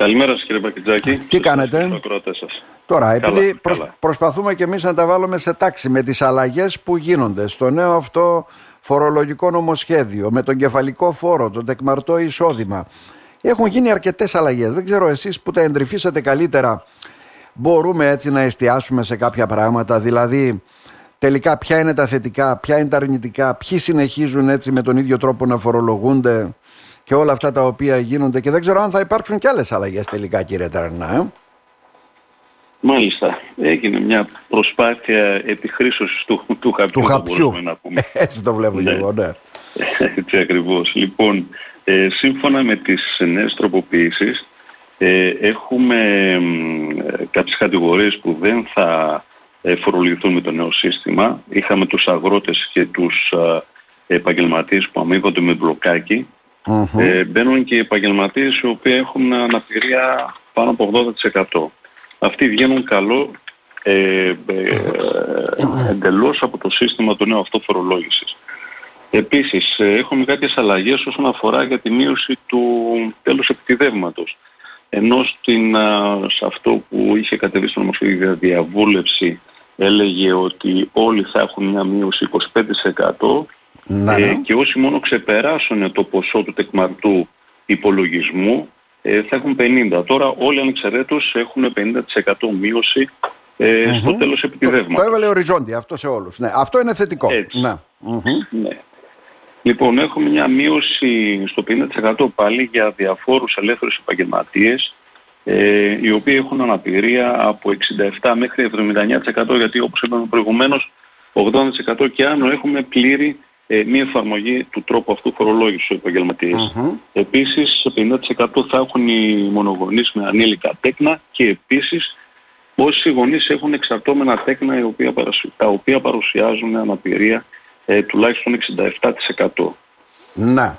Καλημέρα σας κύριε Μπακιτζάκη. Τι κάνετε; Σας. Τώρα, επειδή προσπαθούμε και εμείς να τα βάλουμε σε τάξη με τις αλλαγές που γίνονται στο νέο αυτό φορολογικό νομοσχέδιο, με τον κεφαλικό φόρο, τον τεκμαρτό εισόδημα. Έχουν γίνει αρκετές αλλαγές. Δεν ξέρω εσείς που τα εντρυφήσατε καλύτερα, μπορούμε έτσι να εστιάσουμε σε κάποια πράγματα, δηλαδή τελικά ποια είναι τα θετικά, ποια είναι τα αρνητικά, ποιοι συνεχίζουν έτσι με τον ίδιο τρόπο να φορολογούνται και όλα αυτά τα οποία γίνονται και δεν ξέρω αν θα υπάρξουν και άλλες αλλαγές τελικά κύριε Τερνά. Ε; Μάλιστα. Έγινε μια προσπάθεια επιχρήσωσης του, του χαπιού. Του χαπιού. Να πούμε. Έτσι το βλέπω ναι. εγώ, ναι. Έτσι ακριβώς. Λοιπόν, ε, σύμφωνα με τις νέες τροποποιήσεις ε, έχουμε ε, κάποιες κατηγορίες που δεν θα ε, φορολογηθούν με το νέο σύστημα. Είχαμε τους αγρότες και τους ε, επαγγελματίες που αμείβονται με μπλοκάκι ε, μπαίνουν και οι επαγγελματίες οι οποίοι έχουν αναπηρία πάνω από 80%. Αυτοί βγαίνουν καλό ε, ε, εντελώς από το σύστημα του νέου αυτοφορολόγησης. Επίσης, ε, έχουμε κάποιες αλλαγές όσον αφορά για τη μείωση του τέλους επιτιδεύματος. Ενώ στην, σε αυτό που είχε κατεβεί στο νομοσχέδιο διαβούλευση έλεγε ότι όλοι θα έχουν μια μείωση 25% ναι, ε, και όσοι μόνο ξεπεράσουν το ποσό του τεκμαρτού υπολογισμού ε, θα έχουν 50. Τώρα όλοι ανεξαιρέτως έχουν 50% μείωση ε, στο τέλος επιτιδεύματος. Το έβαλε οριζόντια αυτό σε όλους. Ναι, αυτό είναι θετικό. Έτσι. Ναι. ναι. Λοιπόν, έχουμε μια μείωση στο 50% πάλι για διαφόρους ελεύθερους επαγγελματίες ε, οι οποίοι έχουν αναπηρία από 67 μέχρι 79% γιατί όπως είπαμε προηγουμένως 80% και άνω έχουμε πλήρη ε, μια εφαρμογή του τρόπου αυτού φορολόγησης στους επαγγελματίες. Mm-hmm. Επίσης, 50% θα έχουν οι μονογονείς με ανήλικα τέκνα και επίσης όσοι γονείς έχουν εξαρτώμενα τέκνα οι οποία, τα οποία παρουσιάζουν αναπηρία ε, τουλάχιστον 67%. Να.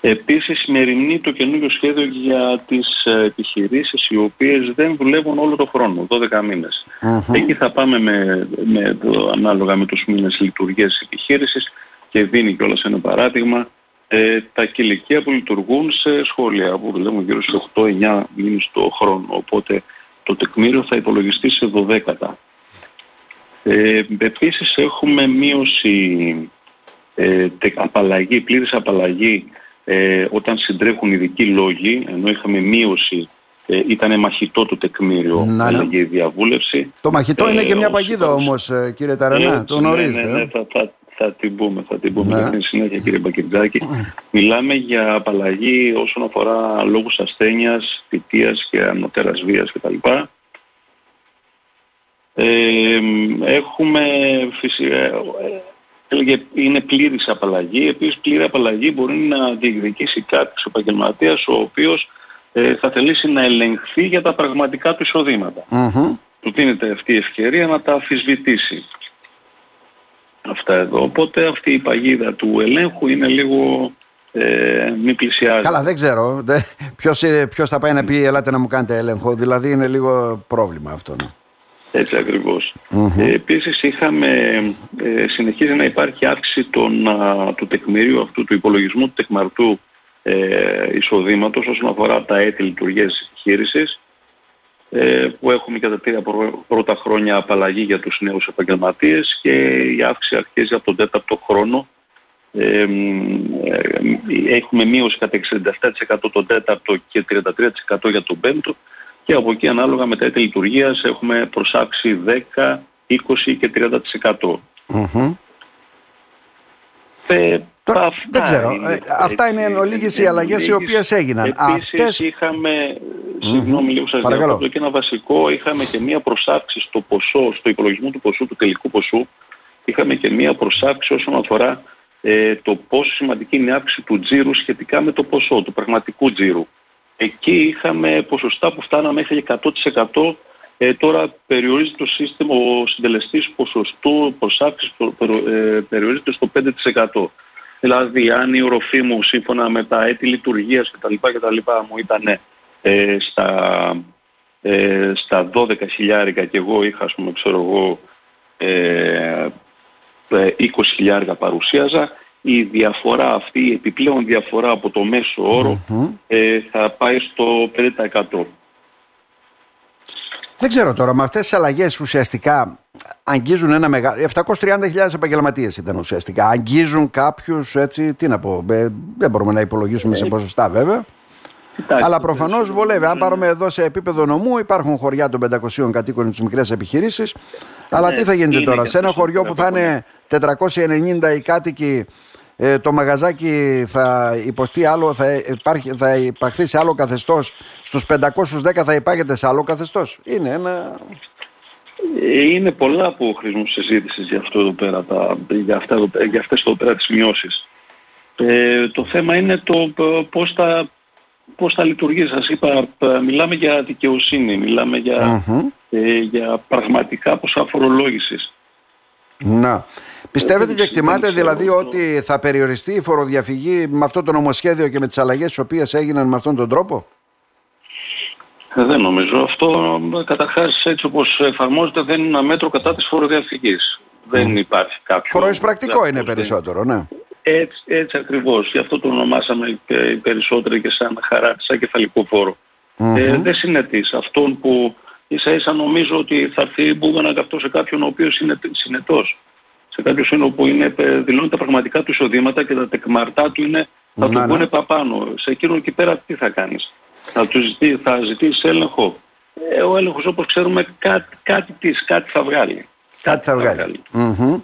Επίσης μεριμνεί το καινούργιο σχέδιο για τις ε, επιχειρήσεις οι οποίες δεν δουλεύουν όλο το χρόνο, 12 μηνες Εκεί θα πάμε με, με το, ανάλογα με τους μήνες λειτουργίας της επιχείρησης και δίνει κιόλας ένα παράδειγμα ε, τα κηλικία που λειτουργούν σε σχόλια που δουλεύουν γύρω στους 8-9 μήνες το χρόνο. Οπότε το τεκμήριο θα υπολογιστεί σε 12. Ε, επίσης έχουμε μείωση, ε, απαλλαγή, πλήρης απαλλαγή ε, όταν συντρέχουν ειδικοί λόγοι, ενώ είχαμε μείωση, ε, ήταν μαχητό το τεκμήριο, να, ναι. η διαβούλευση. Το μαχητό είναι και μια ε, παγίδα όμως, ε, κύριε Ταρανά, ε, το γνωρίζετε. Ναι, ναι, θα, θα, θα την πούμε, θα την πούμε ναι. συνέχεια κύριε Μπακεντζάκη. Μιλάμε για απαλλαγή όσον αφορά λόγους ασθένειας, θητείας και ανωτέρας βίας κτλ. Ε, έχουμε φυσικά έλεγε είναι πλήρης απαλλαγή. Επίσης πλήρη απαλλαγή μπορεί να διεκδικήσει κάποιος επαγγελματίας ο οποίος ε, θα θελήσει να ελεγχθεί για τα πραγματικά του εισοδήματα. Mm-hmm. Του δίνεται αυτή η ευκαιρία να τα αφισβητήσει. Αυτά εδώ. Οπότε αυτή η παγίδα του ελέγχου είναι λίγο ε, μη πλησιάζει. Καλά, δεν ξέρω. Ποιος, ποιος θα πάει να πει ελάτε να μου κάνετε έλεγχο. Δηλαδή είναι λίγο πρόβλημα αυτό. Ναι. Έτσι Ε, επίσης είχαμε, ε, συνεχίζει να υπάρχει αύξηση των, του τεκμηρίου αυτού, του υπολογισμού του τεκμαρτού ε, εισοδήματος όσον αφορά τα έτη λειτουργίας της επιχείρησης ε, που έχουμε κατά τα πρώτα χρόνια απαλλαγή για τους νέους επαγγελματίες και η αύξηση αρχίζει από τον τέταρτο χρόνο. Ε, ε, έχουμε μείωση κατά 67% τον τέταρτο και 33% για τον πέμπτο και από εκεί ανάλογα με τα έτη λειτουργίας έχουμε προσάψει 10, 20 και 30%. Mm-hmm. Ε, Τώρα, αυτά δεν ξέρω. Είναι, ε, αυτά είναι εν ολίγες οι αλλαγές οι οποίες έγιναν. Επίσης Αυτές... είχαμε, συγγνώμη λίγο σας διακόπτω, και ένα βασικό, είχαμε και μία προσάψη στο ποσό, στο υπολογισμό του ποσού, του τελικού ποσού, είχαμε και μία προσάψη όσον αφορά ε, το πόσο σημαντική είναι η αύξηση του τζίρου σχετικά με το ποσό, του πραγματικού τζίρου. Εκεί είχαμε ποσοστά που φτάναμε μέχρι 100%. Ε, τώρα περιορίζεται το σύστημα, ο συντελεστής ποσοστού προσάψης ε, περιορίζεται στο 5%. Δηλαδή αν η οροφή μου σύμφωνα με τα έτη λειτουργίας κτλ. κτλ μου ήταν ε, στα, ε, στα 12 χιλιάρικα και εγώ είχα ας πούμε ξέρω εγώ ε, 20 ε, χιλιάρικα παρουσίαζα η διαφορά αυτή, η επιπλέον διαφορά από το μέσο ε, θα πάει στο 5%. Δεν ξέρω τώρα, με αυτές τις αλλαγές ουσιαστικά αγγίζουν ένα μεγάλο... 730.000 επαγγελματίες ήταν ουσιαστικά. Αγγίζουν κάποιους, έτσι, τι να πω, ε, δεν μπορούμε να υπολογίσουμε σε ποσοστά βέβαια. Αλλά προφανώς βολεύει. Αν πάρουμε εδώ σε επίπεδο νομού, υπάρχουν χωριά των 500 κατοίκων στις μικρές επιχειρήσεις. Αλλά τι θα γίνεται τώρα, σε ένα χωριό που θα είναι 490 οι κάτοικοι, ε, το μαγαζάκι θα υποστεί άλλο, θα, υπάρχει, θα υπαχθεί σε άλλο καθεστώς. Στους 510 θα υπάγεται σε άλλο καθεστώς. Είναι ένα. Ε, είναι πολλά που χρήζουν συζήτησης για αυτό εδώ πέρα, τα, για, αυτά, για αυτές εδώ πέρα τις μειώσεις. Ε, το θέμα είναι το πώς θα, πώς θα λειτουργεί. Σας είπα, μιλάμε για δικαιοσύνη, μιλάμε για, ε, για πραγματικά ποσά φορολόγησης. Να. Πιστεύετε και εκτιμάτε δηλαδή ότι θα περιοριστεί η φοροδιαφυγή με αυτό το νομοσχέδιο και με τις αλλαγές τις οποίες έγιναν με αυτόν τον τρόπο; Ε, δεν νομίζω. Αυτό καταρχάς έτσι όπως εφαρμόζεται δεν είναι ένα μέτρο κατά της φοροδιαφυγής. Δεν υπάρχει κάποιο... Φοροεισπρακτικό είναι περισσότερο, ναι. Έτσι, έτσι ακριβώς. Γι' αυτό το ονομάσαμε και οι περισσότεροι και σαν χαρά, σαν κεφαλικό Ε, δεν συνετής αυτόν που ίσα ίσα νομίζω ότι θα έρθει μπούγανα αυτό σε κάποιον ο οποίος είναι συνετός. Σε κάποιον που είναι, ε, δηλώνει τα πραγματικά του εισοδήματα και τα τεκμαρτά του είναι, θα του πούνε παπάνω. Σε εκείνο εκεί πέρα τι θα κάνεις; Θα, τους ζητήσει, θα ζητήσεις έλεγχο; Ε, ο έλεγχος όπως ξέρουμε κάτι, κάτι της, κάτι θα βγάλει. Κάτι θα βγάλει. Mm-hmm.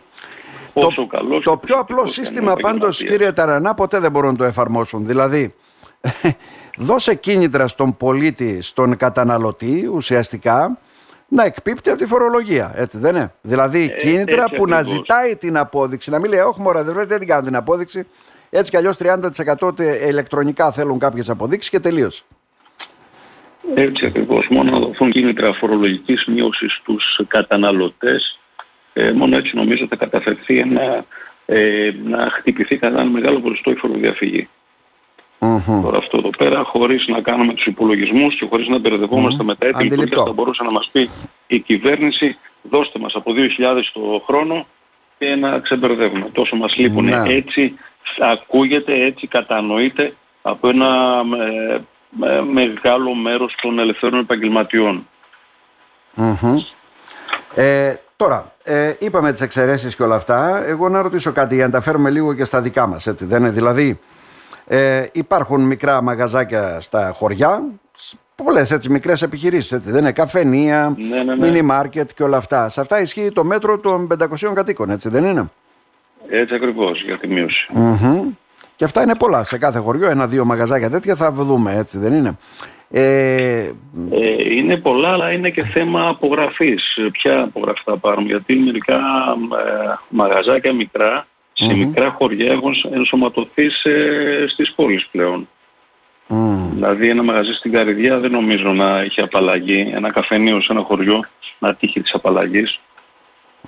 το, καλός το πιο απλό σύστημα πάντως κύριε Ταρανά ποτέ δεν μπορούν να το εφαρμόσουν. Δηλαδή δώσε κίνητρα στον πολίτη, στον καταναλωτή ουσιαστικά να εκπίπτει από τη φορολογία. Έτσι δεν είναι; Δηλαδή ε, κίνητρα που να ζητάει την απόδειξη, να μην λέει Όχι, μωρά, δεν δεν την κάνω την απόδειξη. Έτσι κι αλλιώς 30% ηλεκτρονικά θέλουν κάποιες αποδείξεις και τελείω. Έτσι ακριβώς. Μόνο να δοθούν κίνητρα φορολογικής μείωσης στους καταναλωτές, ε, μόνο έτσι νομίζω θα καταφερθεί ένα, ε, να χτυπηθεί κατά ένα μεγάλο ποσοστό η φοροδιαφυγή. Mm-hmm. Τώρα αυτό εδώ πέρα χωρίς να κάνουμε τους υπολογισμούς και χωρίς να μπερδευόμαστε mm-hmm. με τα έτη λειτουργίας θα μπορούσε να μας πει η κυβέρνηση δώστε μας από 2.000 το χρόνο και να ξεμπερδεύουμε. Τόσο μας λείπουν. Ναι. Έτσι ακούγεται, έτσι κατανοείται από ένα ε, ε, μεγάλο μέρος των ελευθερών επαγγελματιών. Mm-hmm. Ε, τώρα, ε, είπαμε τις εξαιρέσεις και όλα αυτά. Εγώ να ρωτήσω κάτι για να τα φέρουμε λίγο και στα δικά μας. Έτσι, δεν είναι; Δηλαδή ε, υπάρχουν μικρά μαγαζάκια στα χωριά, πολλές έτσι μικρές επιχειρήσεις. Δεν είναι καφενεία, ναι, ναι, ναι. μίνι μάρκετ και όλα αυτά. Σε αυτά ισχύει το μέτρο των 500 κατοίκων, έτσι δεν είναι; Έτσι ακριβώς για τη μείωση. Και αυτά είναι πολλά. Σε κάθε χωριό, ένα-δύο μαγαζάκια τέτοια θα δούμε, έτσι δεν είναι; Ε... Ε, είναι πολλά, αλλά είναι και θέμα απογραφής. Ποια απογραφή θα πάρουμε, γιατί μερικά ε, μαγαζάκια μικρά σε μικρά χωριά έχουν ενσωματωθεί σε, στις πόλεις πλέον. Δηλαδή ένα μαγαζί στην Καριδιά δεν νομίζω να έχει απαλλαγή. Ένα καφενείο σε ένα χωριό να τύχει της απαλλαγής.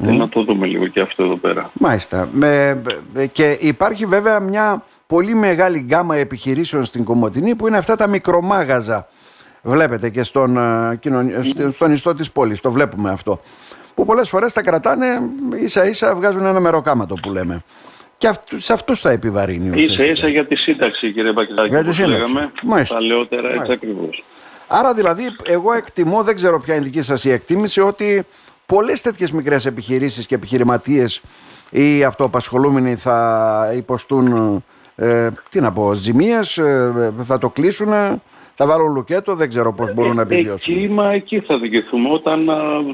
Mm. να το δούμε λίγο και αυτό εδώ πέρα. Μάλιστα. Με, και υπάρχει βέβαια μια πολύ μεγάλη γκάμα επιχειρήσεων στην Κομωτινή που είναι αυτά τα μικρομάγαζα. Βλέπετε και στον, mm. στον ιστό της πόλης, το βλέπουμε αυτό που πολλές φορές τα κρατάνε ίσα ίσα βγάζουν ένα μεροκάματο που λέμε. Και αυτού, σε αυτούς θα επιβαρύνει. Ίσα ίσα για τη σύνταξη κύριε Μπακητάκη. Για τη σύνταξη. Λέγαμε, Μάλιστα. Παλαιότερα έτσι ακριβώς. Άρα δηλαδή εγώ εκτιμώ, δεν ξέρω ποια είναι η δική σας η εκτίμηση, ότι πολλές τέτοιες μικρές επιχειρήσεις και επιχειρηματίες ή αυτοαπασχολούμενοι θα υποστούν ε, τι να πω, ζημίες, ε, θα το κλείσουν θα βάλουν λουκέτο, δεν ξέρω πώς μπορούν να επιβιώσουν. Εκεί, μα εκεί θα δικαιωθούμε όταν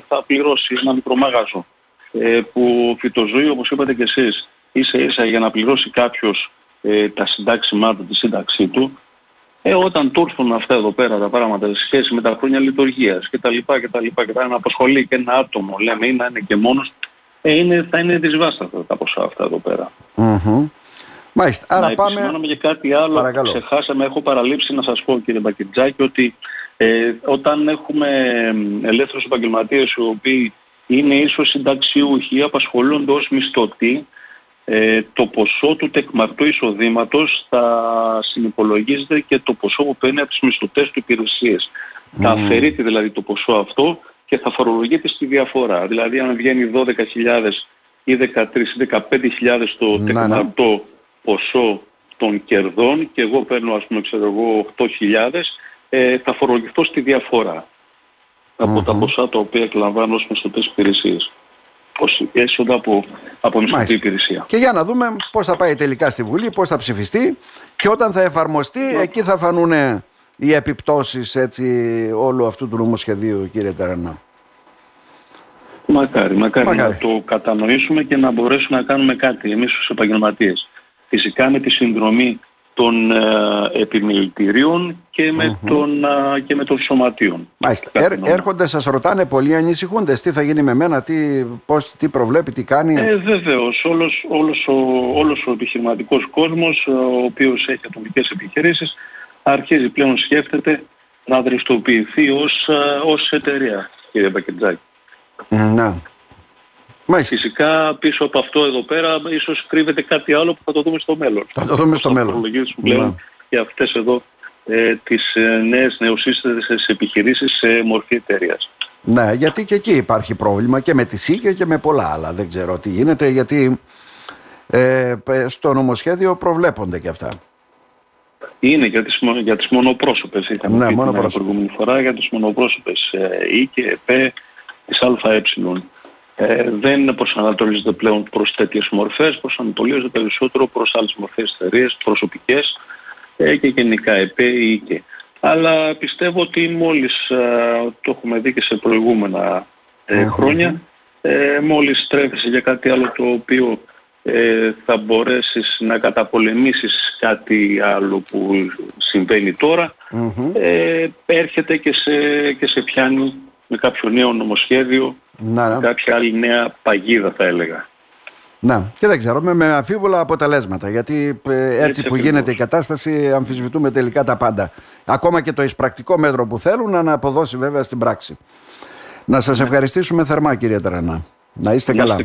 θα πληρώσει ένα μικρό μαγάζο ε, που φυτοζωεί όπως είπατε και εσείς ίσα ίσα για να πληρώσει κάποιος ε, τα συντάξιμά του, τη σύνταξή του ε, όταν του έρθουν αυτά εδώ πέρα τα πράγματα σε σχέση με τα χρόνια λειτουργίας και τα λοιπά και τα λοιπά και τα να απασχολεί και ένα άτομο λέμε ή να είναι και μόνος ε, είναι, θα είναι δυσβάστατα τα ποσά αυτά εδώ πέρα. Mm-hmm. Μάλιστα. Άρα να πάμε... για κάτι άλλο Παρακαλώ. ξεχάσαμε, έχω παραλείψει να σας πω κύριε Μπακιτζάκη ότι ε, όταν έχουμε ελεύθερους επαγγελματίες οι οποίοι είναι ίσως συνταξιούχοι ή απασχολούνται ως μισθωτοί ε, το ποσό του τεκμαρτού εισοδήματος θα συνυπολογίζεται και το ποσό που παίρνει από τις μισθωτές του υπηρεσίες. Mm. Θα αφαιρείται δηλαδή το ποσό αυτό και θα φορολογείται στη διαφορά. Δηλαδή αν βγαίνει 12.000 ή 13 15.000 το τεκμαρτό ποσό των κερδών και εγώ παίρνω ας πούμε ξέρω εγώ 8.000 ε, θα φορολογηθώ στη διαφορά από τα ποσά τα οποία εκλαμβάνω ως μισθωτές υπηρεσίες. Ως έσοδα από, από μισθωτή υπηρεσία. Και για να δούμε πώς θα πάει τελικά στη Βουλή, πώς θα ψηφιστεί και όταν θα εφαρμοστεί, εκεί θα φανούν οι επιπτώσεις έτσι, όλου αυτού του νομοσχεδίου κύριε Τερανά. Μακάρι, μακάρι, μακάρι, να το κατανοήσουμε και να μπορέσουμε να κάνουμε κάτι εμείς ως επαγγελματίες. Φυσικά με τη συνδρομή των ε, επιμελητηρίων και με, τον, ε, και με των σωματείων. Μάλιστα. Έρ, έρχονται, σας ρωτάνε πολλοί ανησυχούντες, τι θα γίνει με μένα, τι, πώς, τι προβλέπει, τι κάνει; Ε, βεβαίως, όλος, όλος, ο, όλος ο επιχειρηματικός κόσμος, ο οποίος έχει ατομικές επιχειρήσεις, αρχίζει πλέον σκέφτεται να δραστηριοποιηθεί ως, ε, ως εταιρεία, κύριε Μπακετζάκη. Να. Μάλιστα. Φυσικά πίσω από αυτό εδώ πέρα ίσως κρύβεται κάτι άλλο που θα το δούμε στο μέλλον. Θα το δούμε στο μέλλον. Θα πλέον και αυτές εδώ ε, τις ε, νέες νεοσύστατες επιχειρήσεις σε μορφή εταιρείας. Ναι, γιατί και εκεί υπάρχει πρόβλημα και με τη ΣΥΚΕ και με πολλά άλλα. Δεν ξέρω τι γίνεται γιατί ε, στο νομοσχέδιο προβλέπονται και αυτά. Είναι για τις, για τις μονοπρόσωπες, είχαμε ναι, πει την προηγούμενη φορά, για τις μονοπρόσωπες ε, ΙΚΕ, ΕΠΕ, της ΑΕ ε, δεν προσανατολίζεται πλέον προς τέτοιες μορφές, προσανατολίζεται περισσότερο προς άλλες μορφές εταιρείες, προσωπικές ε, και γενικά ΕΠΕ ή και. Αλλά πιστεύω ότι μόλις ε, το έχουμε δει και σε προηγούμενα ε, χρόνια, ε, μόλις τρέφεσαι για κάτι άλλο το οποίο ε, θα μπορέσεις να καταπολεμήσεις κάτι άλλο που συμβαίνει έρχεται και σε, και σε πιάνει με κάποιο νέο νομοσχέδιο, να, ναι. κάποια άλλη νέα παγίδα θα έλεγα. Να, και δεν ξέρω, με, με αμφίβολα αποτελέσματα. Γιατί ε, έτσι, που γίνεται η κατάσταση, αμφισβητούμε τελικά τα πάντα. Ακόμα και το εισπρακτικό μέτρο που θέλουν να αποδώσει βέβαια στην πράξη. Να σας ναι. ευχαριστήσουμε θερμά, κύριε Τερανά. Να είστε καλά.